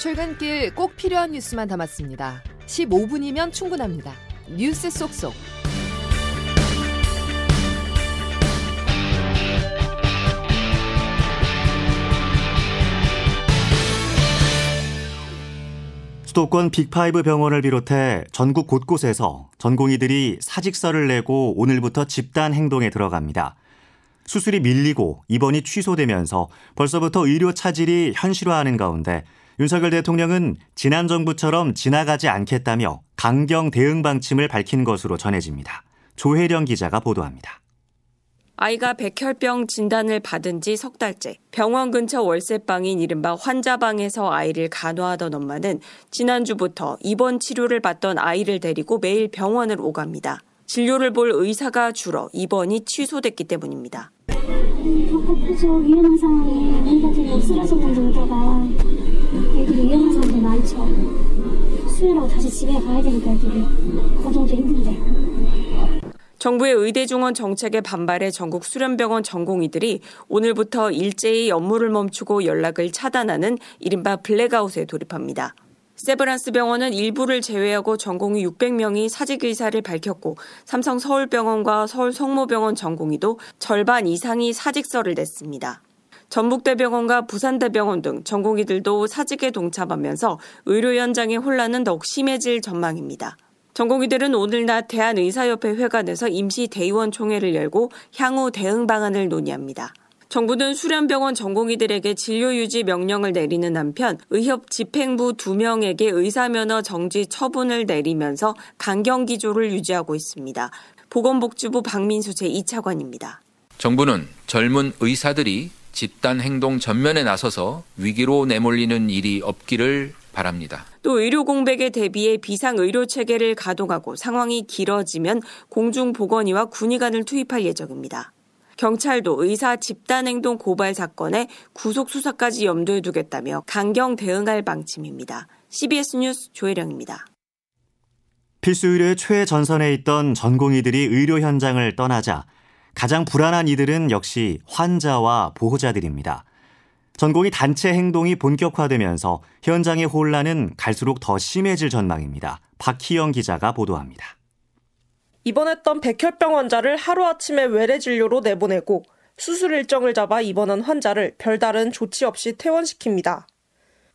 출근길 꼭 필요한 뉴스만 담았습니다. 15분이면 충분합니다. 뉴스 속속. 수도권 빅파이브 병원을 비롯해 전국 곳곳에서 전공의들이 사직서를 내고 오늘부터 집단 행동에 들어갑니다. 수술이 밀리고 입원이 취소되면서 벌써부터 의료 차질이 현실화하는 가운데 윤석열 대통령은 지난 정부처럼 지나가지 않겠다며 강경 대응 방침을 밝힌 것으로 전해집니다. 조혜령 기자가 보도합니다. 아이가 백혈병 진단을 받은 지 석 달째 병원 근처 월세방인 이른바 환자방에서 아이를 간호하던 엄마는 지난주부터 입원 치료를 받던 아이를 데리고 매일 병원을 오갑니다. 진료를 볼 의사가 줄어 입원이 취소됐기 때문입니다. 답답하죠. 위험한 상황에 쓰러지는 정도가 애들이 상황에 많죠. 수혈하고 다시 집에 가야 되니까 애들이 고정도 힘든데. 정부의 의대 중원 정책에 반발해 전국 수련병원 전공의들이 오늘부터 일제히 업무를 멈추고 연락을 차단하는 이른바 블랙아웃에 돌입합니다. 세브란스 병원은 일부를 제외하고 전공의 600명이 사직 의사를 밝혔고 삼성 서울병원과 서울 성모병원 전공의도 절반 이상이 사직서를 냈습니다. 전북대병원과 부산대병원 등 전공의들도 사직에 동참하면서 의료 현장의 혼란은 더욱 심해질 전망입니다. 전공의들은 오늘 낮 대한의사협회 회관에서 임시 대의원 총회를 열고 향후 대응 방안을 논의합니다. 정부는 수련병원 전공의들에게 진료 유지 명령을 내리는 한편 의협 집행부 2명에게 의사면허 정지 처분을 내리면서 강경 기조를 유지하고 있습니다. 보건복지부 박민수 제2차관입니다. 정부는 젊은 의사들이 집단 행동 전면에 나서서 위기로 내몰리는 일이 없기를 바랍니다. 또 의료 공백에 대비해 비상 의료 체계를 가동하고 상황이 길어지면 공중보건의와 군의관을 투입할 예정입니다. 경찰도 의사 집단 행동 고발 사건에 구속 수사까지 염두에 두겠다며 강경 대응할 방침입니다. CBS 뉴스 조혜령입니다. 필수 의료의 최전선에 있던 전공의들이 의료 현장을 떠나자 가장 불안한 이들은 역시 환자와 보호자들입니다. 전공의 단체 행동이 본격화되면서 현장의 혼란은 갈수록 더 심해질 전망입니다. 박희영 기자가 보도합니다. 입원했던 백혈병 환자를 하루아침에 외래 진료로 내보내고 수술 일정을 잡아 입원한 환자를 별다른 조치 없이 퇴원시킵니다.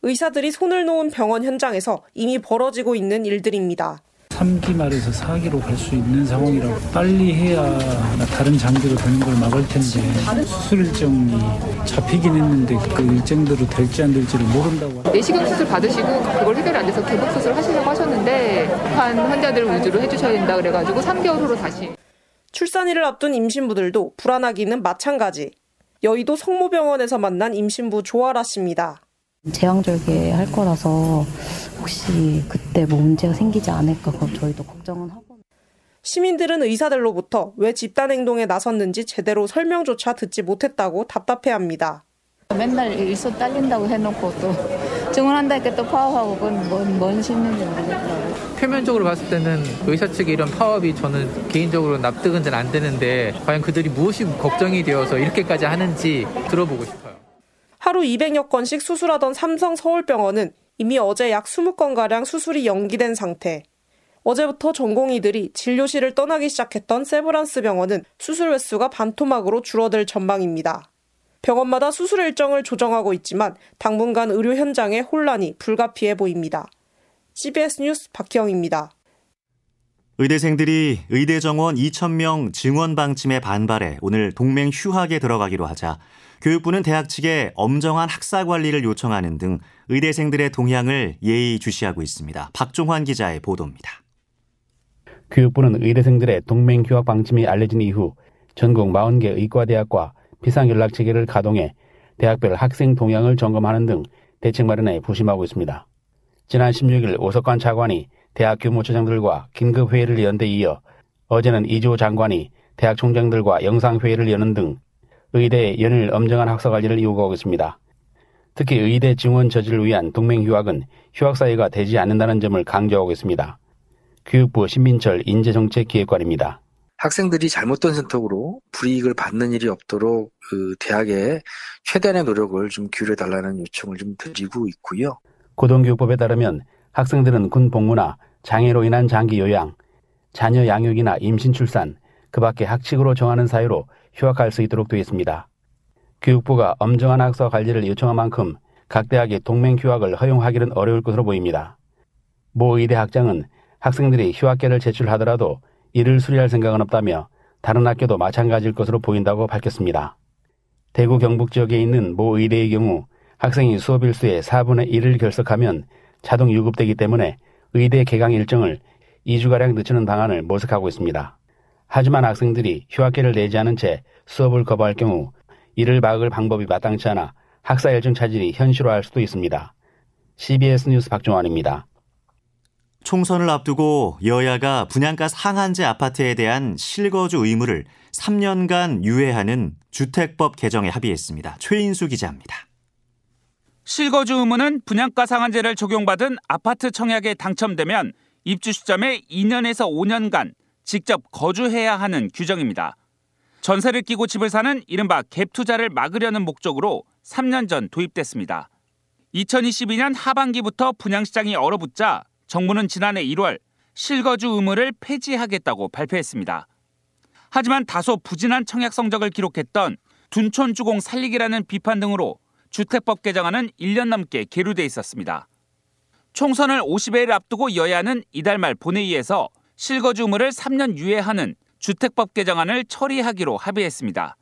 의사들이 손을 놓은 병원 현장에서 이미 벌어지고 있는 일들입니다. 3기 말에서 4기로 갈 수 있는 상황이라고 빨리 해야 다른 장기로 되는 걸 막을 텐데 수술 일정이 잡히긴 했는데 그 일정대로 될지 안 될지를 모른다고. 내시경 수술 받으시고 그걸 해결이 안 돼서 개복 수술 하시려고 하셨는데 한 환자들 위주로 해주셔야 된다 그래가지고 3개월 후로 다시. 출산일을 앞둔 임신부들도 불안하기는 마찬가지. 여의도 성모병원에서 만난 임신부 조아라 씨입니다. 제왕절개 할 거라서 혹시 그때 뭐 문제가 생기지 않을까 저희도 걱정은 하고. 시민들은 의사들로부터 왜 집단 행동에 나섰는지 제대로 설명조차 듣지 못했다고 답답해합니다. 맨날 일소 딸린다고 해놓고 또 증언한다니까 또 파업하고 그건 뭔, 뭔 심리인지 모르겠더라고요. 표면적으로 봤을 때는 의사 측의 이런 파업이 저는 개인적으로 납득은 잘 안 되는데 과연 그들이 무엇이 걱정이 되어서 이렇게까지 하는지 들어보고 싶어요. 하루 200여 건씩 수술하던 삼성 서울병원은 이미 어제 약 20건가량 수술이 연기된 상태. 어제부터 전공의들이 진료실을 떠나기 시작했던 세브란스 병원은 수술 횟수가 반토막으로 줄어들 전망입니다. 병원마다 수술 일정을 조정하고 있지만 당분간 의료 현장의 혼란이 불가피해 보입니다. CBS 뉴스 박희영입니다. 의대생들이 의대 정원 2,000명 증원 방침에 반발해 오늘 동맹 휴학에 들어가기로 하자 교육부는 대학 측에 엄정한 학사 관리를 요청하는 등 의대생들의 동향을 예의주시하고 있습니다. 박종환 기자의 보도입니다. 교육부는 의대생들의 동맹 휴학 방침이 알려진 이후 전국 40개 의과대학과 비상연락 체계를 가동해 대학별 학생 동향을 점검하는 등 대책 마련에 부심하고 있습니다. 지난 16일 오석관 차관이 대학 교무처장들과 긴급회의를 연 데 이어 어제는 이조 장관이 대학 총장들과 영상회의를 여는 등 의대의 연일 엄정한 학사 관리를 요구하고 있습니다. 특히 의대 증원 저지를 위한 동맹 휴학은 휴학 사유가 되지 않는다는 점을 강조하고 있습니다. 교육부 신민철 인재정책기획관입니다. 학생들이 잘못된 선택으로 불이익을 받는 일이 없도록 그 대학에 최대한의 노력을 좀 기울여 달라는 요청을 좀 드리고 있고요. 고등교육법에 따르면 학생들은 군 복무나 장애로 인한 장기 요양, 자녀 양육이나 임신 출산, 그 밖에 학칙으로 정하는 사유로 휴학할 수 있도록 되어 있습니다. 교육부가 엄정한 학사 관리를 요청한 만큼 각 대학이 동맹 휴학을 허용하기는 어려울 것으로 보입니다. 모 의대 학장은 학생들이 휴학계를 제출하더라도 이를 수리할 생각은 없다며 다른 학교도 마찬가지일 것으로 보인다고 밝혔습니다. 대구 경북 지역에 있는 모 의대의 경우 학생이 수업 일수의 4분의 1을 결석하면 자동 유급되기 때문에 의대 개강 일정을 2주가량 늦추는 방안을 모색하고 있습니다. 하지만 학생들이 휴학계를 내지 않은 채 수업을 거부할 경우 이를 막을 방법이 마땅치 않아 학사 일정 차질이 현실화할 수도 있습니다. CBS 뉴스 박종환입니다. 총선을 앞두고 여야가 분양가 상한제 아파트에 대한 실거주 의무를 3년간 유예하는 주택법 개정에 합의했습니다. 최인수 기자입니다. 실거주 의무는 분양가 상한제를 적용받은 아파트 청약에 당첨되면 입주 시점에 2년에서 5년간 직접 거주해야 하는 규정입니다. 전세를 끼고 집을 사는 이른바 갭 투자를 막으려는 목적으로 3년 전 도입됐습니다. 2022년 하반기부터 분양시장이 얼어붙자 정부는 지난해 1월 실거주 의무를 폐지하겠다고 발표했습니다. 하지만 다소 부진한 청약 성적을 기록했던 둔촌주공 살리기라는 비판 등으로 주택법 개정안은 1년 넘게 계류돼 있었습니다. 총선을 50회를 앞두고 여야는 이달 말 본회의에서 실거주 의무를 3년 유예하는 주택법 개정안을 처리하기로 합의했습니다.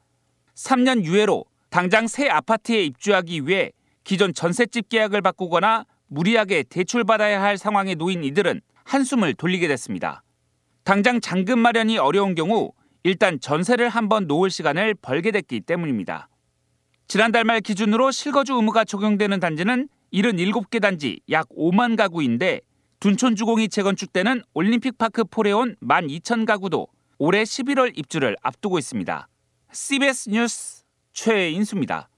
3년 유예로 당장 새 아파트에 입주하기 위해 기존 전셋집 계약을 바꾸거나 무리하게 대출받아야 할 상황에 놓인 이들은 한숨을 돌리게 됐습니다. 당장 잔금 마련이 어려운 경우 일단 전세를 한번 놓을 시간을 벌게 됐기 때문입니다. 지난달 말 기준으로 실거주 의무가 적용되는 단지는 77개 단지 약 5만 가구인데 둔촌주공이 재건축되는 올림픽파크 포레온 12,000 가구도 올해 11월 입주를 앞두고 있습니다. CBS 뉴스 최인수입니다.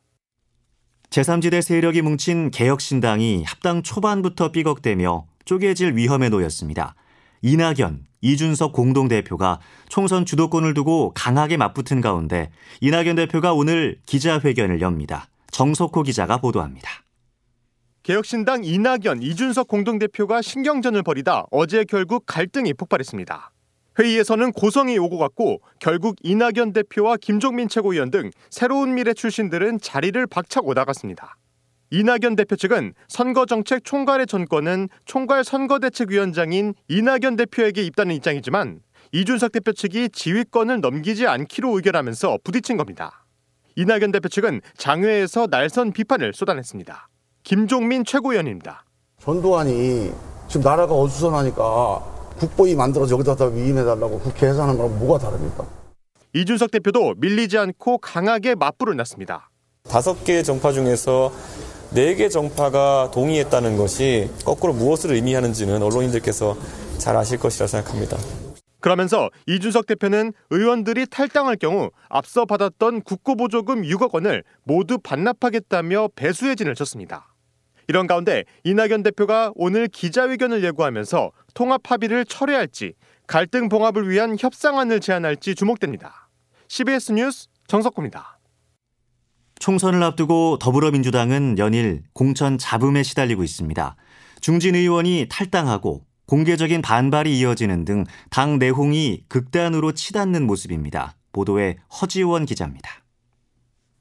제3지대 세력이 뭉친 개혁신당이 합당 초반부터 삐걱대며 쪼개질 위험에 놓였습니다. 이낙연, 이준석 공동대표가 총선 주도권을 두고 강하게 맞붙은 가운데 이낙연 대표가 오늘 기자회견을 엽니다. 정석호 기자가 보도합니다. 개혁신당 이낙연, 이준석 공동대표가 신경전을 벌이다 어제 결국 갈등이 폭발했습니다. 회의에서는 고성이 오고 갔고 결국 이낙연 대표와 김종민 최고위원 등 새로운 미래 출신들은 자리를 박차고 나갔습니다. 이낙연 대표 측은 선거정책 총괄의 전권은 총괄 선거대책위원장인 이낙연 대표에게 있다는 입장이지만 이준석 대표 측이 지휘권을 넘기지 않기로 의결하면서 부딪힌 겁니다. 이낙연 대표 측은 장외에서 날선 비판을 쏟아냈습니다. 김종민 최고위원입니다. 전두환이 지금 나라가 어수선하니까 국보위 만들어서 여기다 위임해달라고 국회 해산하는 거랑 뭐가 다릅니까? 이준석 대표도 밀리지 않고 강하게 맞불을 놨습니다. 다섯 개 정파 중에서 네 개 정파가 동의했다는 것이 거꾸로 무엇을 의미하는지는 언론인들께서 잘 아실 것이라 생각합니다. 그러면서 이준석 대표는 의원들이 탈당할 경우 앞서 받았던 국고보조금 6억 원을 모두 반납하겠다며 배수의 진을 쳤습니다. 이런 가운데 이낙연 대표가 오늘 기자회견을 예고하면서 통합 합의를 철회할지 갈등 봉합을 위한 협상안을 제안할지 주목됩니다. CBS 뉴스 정석구입니다. 총선을 앞두고 더불어민주당은 연일 공천 잡음에 시달리고 있습니다. 중진 의원이 탈당하고 공개적인 반발이 이어지는 등 당 내홍이 극단으로 치닫는 모습입니다. 보도에 허지원 기자입니다.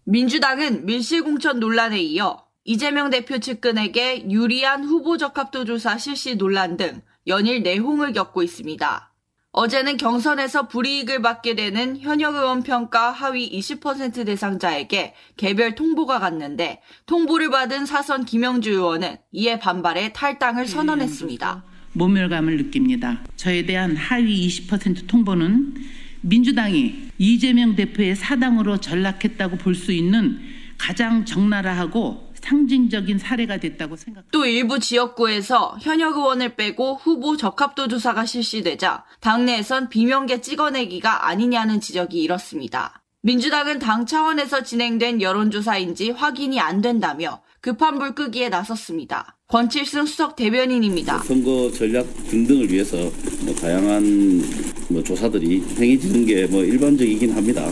민주당은 밀실공천 논란에 이어 이재명 대표 측근에게 유리한 후보 적합도 조사 실시 논란 등 연일 내홍을 겪고 있습니다. 어제는 경선에서 불이익을 받게 되는 현역 의원 평가 하위 20% 대상자에게 개별 통보가 갔는데 통보를 받은 사선 김영주 의원은 이에 반발해 탈당을 선언했습니다. 모멸감을 느낍니다. 저에 대한 하위 20% 통보는 민주당이 이재명 대표의 사당으로 전락했다고 볼 수 있는 가장 적나라하고 상징적인 사례가 됐다고 생각합니다. 또 일부 지역구에서 현역 의원을 빼고 후보 적합도 조사가 실시되자 당내에선 비명계 찍어내기가 아니냐는 지적이 일었습니다. 민주당은 당 차원에서 진행된 여론조사인지 확인이 안 된다며 급한 불 끄기에 나섰습니다. 권칠승 수석 대변인입니다. 선거 전략 등등을 위해서 뭐 다양한 뭐 조사들이 행해지는 게 뭐 일반적이긴 합니다.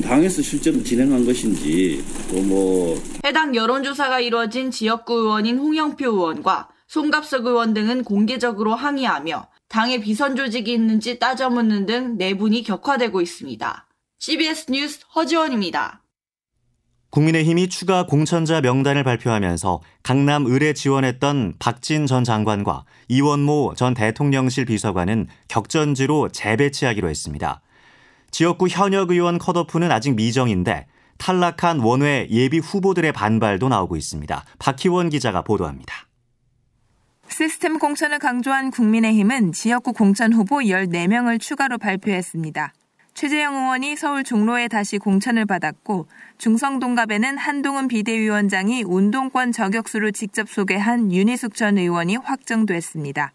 당에서 실제로 진행한 것인지 또 뭐 해당 여론조사가 이루어진 지역구 의원인 홍영표 의원과 송갑석 의원 등은 공개적으로 항의하며 당에 비선 조직이 있는지 따져 묻는 등 내분이 격화되고 있습니다. CBS 뉴스 허지원입니다. 국민의힘이 추가 공천자 명단을 발표하면서 강남 을에 지원했던 박진 전 장관과 이원모 전 대통령실 비서관은 격전지로 재배치하기로 했습니다. 지역구 현역 의원 컷오프는 아직 미정인데 탈락한 원외 예비 후보들의 반발도 나오고 있습니다. 박희원 기자가 보도합니다. 시스템 공천을 강조한 국민의힘은 지역구 공천 후보 14명을 추가로 발표했습니다. 최재형 의원이 서울 종로에 다시 공천을 받았고 중성동갑에는 한동훈 비대위원장이 운동권 저격수를 직접 소개한 윤희숙 전 의원이 확정됐습니다.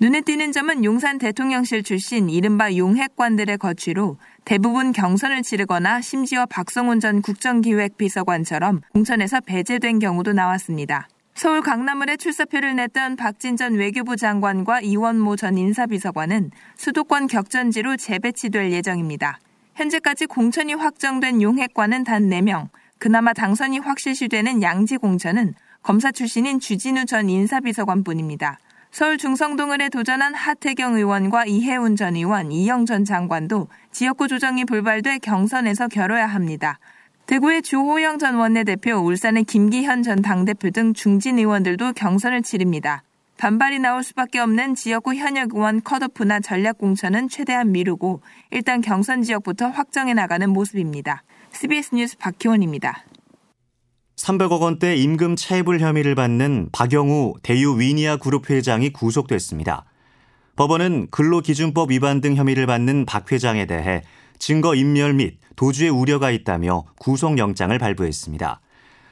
눈에 띄는 점은 용산 대통령실 출신 이른바 용핵관들의 거취로 대부분 경선을 치르거나 심지어 박성훈 전 국정기획비서관처럼 공천에서 배제된 경우도 나왔습니다. 서울 강남을에 출사표를 냈던 박진 전 외교부 장관과 이원모 전 인사비서관은 수도권 격전지로 재배치될 예정입니다. 현재까지 공천이 확정된 용핵관은 단 4명, 그나마 당선이 확실시되는 양지 공천은 검사 출신인 주진우 전 인사비서관뿐입니다. 서울 중성동을에 도전한 하태경 의원과 이혜훈 전 의원, 이영 전 장관도 지역구 조정이 불발돼 경선에서 겨뤄야 합니다. 대구의 주호영 전 원내대표, 울산의 김기현 전 당대표 등 중진 의원들도 경선을 치릅니다. 반발이 나올 수밖에 없는 지역구 현역 의원 컷오프나 전략 공천은 최대한 미루고 일단 경선 지역부터 확정해 나가는 모습입니다. CBS 뉴스 박희원입니다. 300억 원대 임금 체불 혐의를 받는 박영우 대유 위니아 그룹 회장이 구속됐습니다. 법원은 근로기준법 위반 등 혐의를 받는 박 회장에 대해 증거 인멸 및 도주의 우려가 있다며 구속영장을 발부했습니다.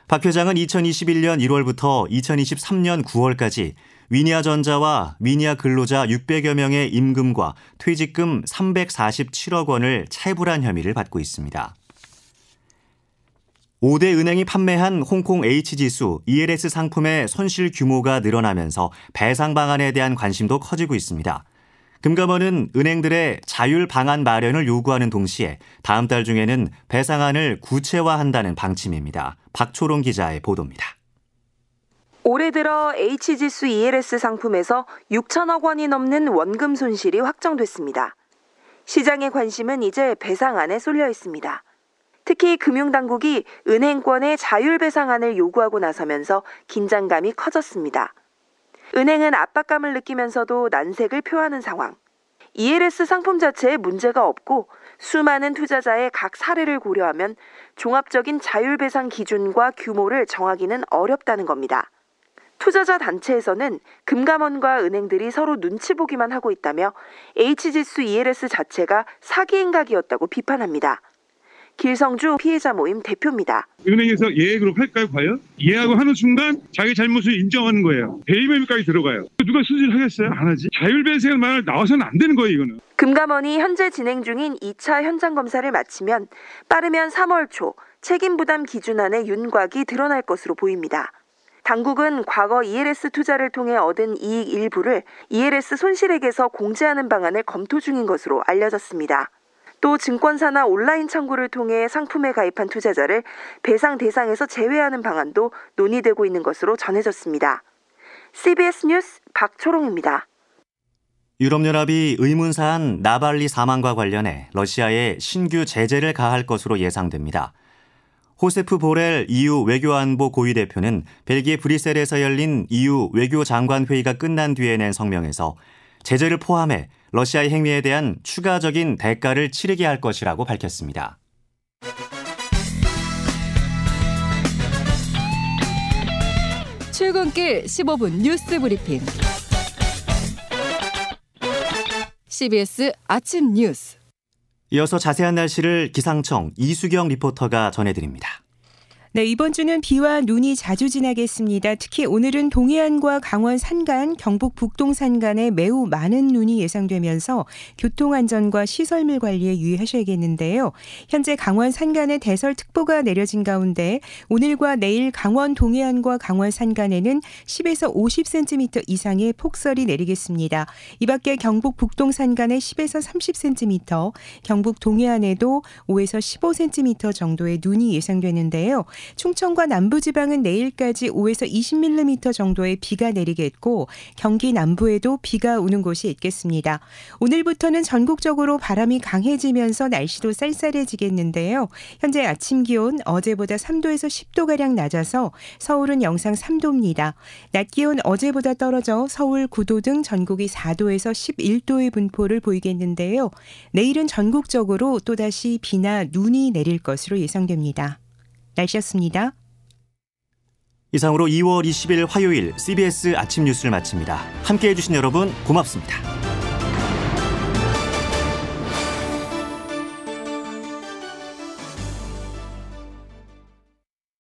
박 회장은 2021년 1월부터 2023년 9월까지 위니아전자와 위니아 근로자 600여 명의 임금과 퇴직금 347억 원을 체불한 혐의를 받고 있습니다. 5대 은행이 판매한 홍콩 H지수 ELS 상품의 손실 규모가 늘어나면서 배상 방안에 대한 관심도 커지고 있습니다. 금감원은 은행들의 자율 방안 마련을 요구하는 동시에 다음 달 중에는 배상안을 구체화한다는 방침입니다. 박초롱 기자의 보도입니다. 올해 들어 H지수 ELS 상품에서 6천억 원이 넘는 원금 손실이 확정됐습니다. 시장의 관심은 이제 배상안에 쏠려 있습니다. 특히 금융당국이 은행권의 자율배상안을 요구하고 나서면서 긴장감이 커졌습니다. 은행은 압박감을 느끼면서도 난색을 표하는 상황. ELS 상품 자체에 문제가 없고 수많은 투자자의 각 사례를 고려하면 종합적인 자율배상 기준과 규모를 정하기는 어렵다는 겁니다. 투자자 단체에서는 금감원과 은행들이 서로 눈치 보기만 하고 있다며 H지수 ELS 자체가 사기 행각이었다고 비판합니다. 길성주 피해자 모임 대표입니다. 은행에서 예액으로 할까요, 과연? 예약을 하는 순간 자기 잘못을 인정하는 거예요. 배임의미까지 들어가요. 누가 수지를 하겠어요? 안 하지. 자율배상 말 나와서는 안 되는 거예요, 이거는. 금감원이 현재 진행 중인 2차 현장 검사를 마치면 빠르면 3월 초 책임 부담 기준안의 윤곽이 드러날 것으로 보입니다. 당국은 과거 ELS 투자를 통해 얻은 이익 일부를 ELS 손실액에서 공제하는 방안을 검토 중인 것으로 알려졌습니다. 또 증권사나 온라인 창구를 통해 상품에 가입한 투자자를 배상 대상에서 제외하는 방안도 논의되고 있는 것으로 전해졌습니다. CBS 뉴스 박초롱입니다. 유럽연합이 의문사한 나발리 사망과 관련해 러시아에 신규 제재를 가할 것으로 예상됩니다. 호세프 보렐 EU 외교안보 고위 대표는 벨기에 브뤼셀에서 열린 EU 외교장관 회의가 끝난 뒤에 낸 성명에서 제재를 포함해 러시아의 행위에 대한 추가적인 대가를 치르게 할 것이라고 밝혔습니다. 출근길 15분 뉴스 브리핑. CBS 아침 뉴스. 이어서 자세한 날씨를 기상청 이수경 리포터가 전해드립니다. 네, 이번 주는 비와 눈이 자주 지나겠습니다. 특히 오늘은 동해안과 강원 산간, 경북 북동 산간에 매우 많은 눈이 예상되면서 교통안전과 시설물 관리에 유의하셔야겠는데요. 현재 강원 산간에 대설특보가 내려진 가운데 오늘과 내일 강원 동해안과 강원 산간에는 10에서 50cm 이상의 폭설이 내리겠습니다. 이 밖에 경북 북동 산간에 10에서 30cm, 경북 동해안에도 5에서 15cm 정도의 눈이 예상되는데요. 충청과 남부지방은 내일까지 5에서 20mm 정도의 비가 내리겠고 경기 남부에도 비가 오는 곳이 있겠습니다. 오늘부터는 전국적으로 바람이 강해지면서 날씨도 쌀쌀해지겠는데요. 현재 아침 기온 어제보다 3도에서 10도 가량 낮아서 서울은 영상 3도입니다. 낮 기온 어제보다 떨어져 서울 9도 등 전국이 4도에서 11도의 분포를 보이겠는데요. 내일은 전국적으로 또다시 비나 눈이 내릴 것으로 예상됩니다. 날씨였습니다. 이상으로 2월 20일 화요일 CBS 아침 뉴스를 마칩니다. 함께 해 주신 여러분 고맙습니다.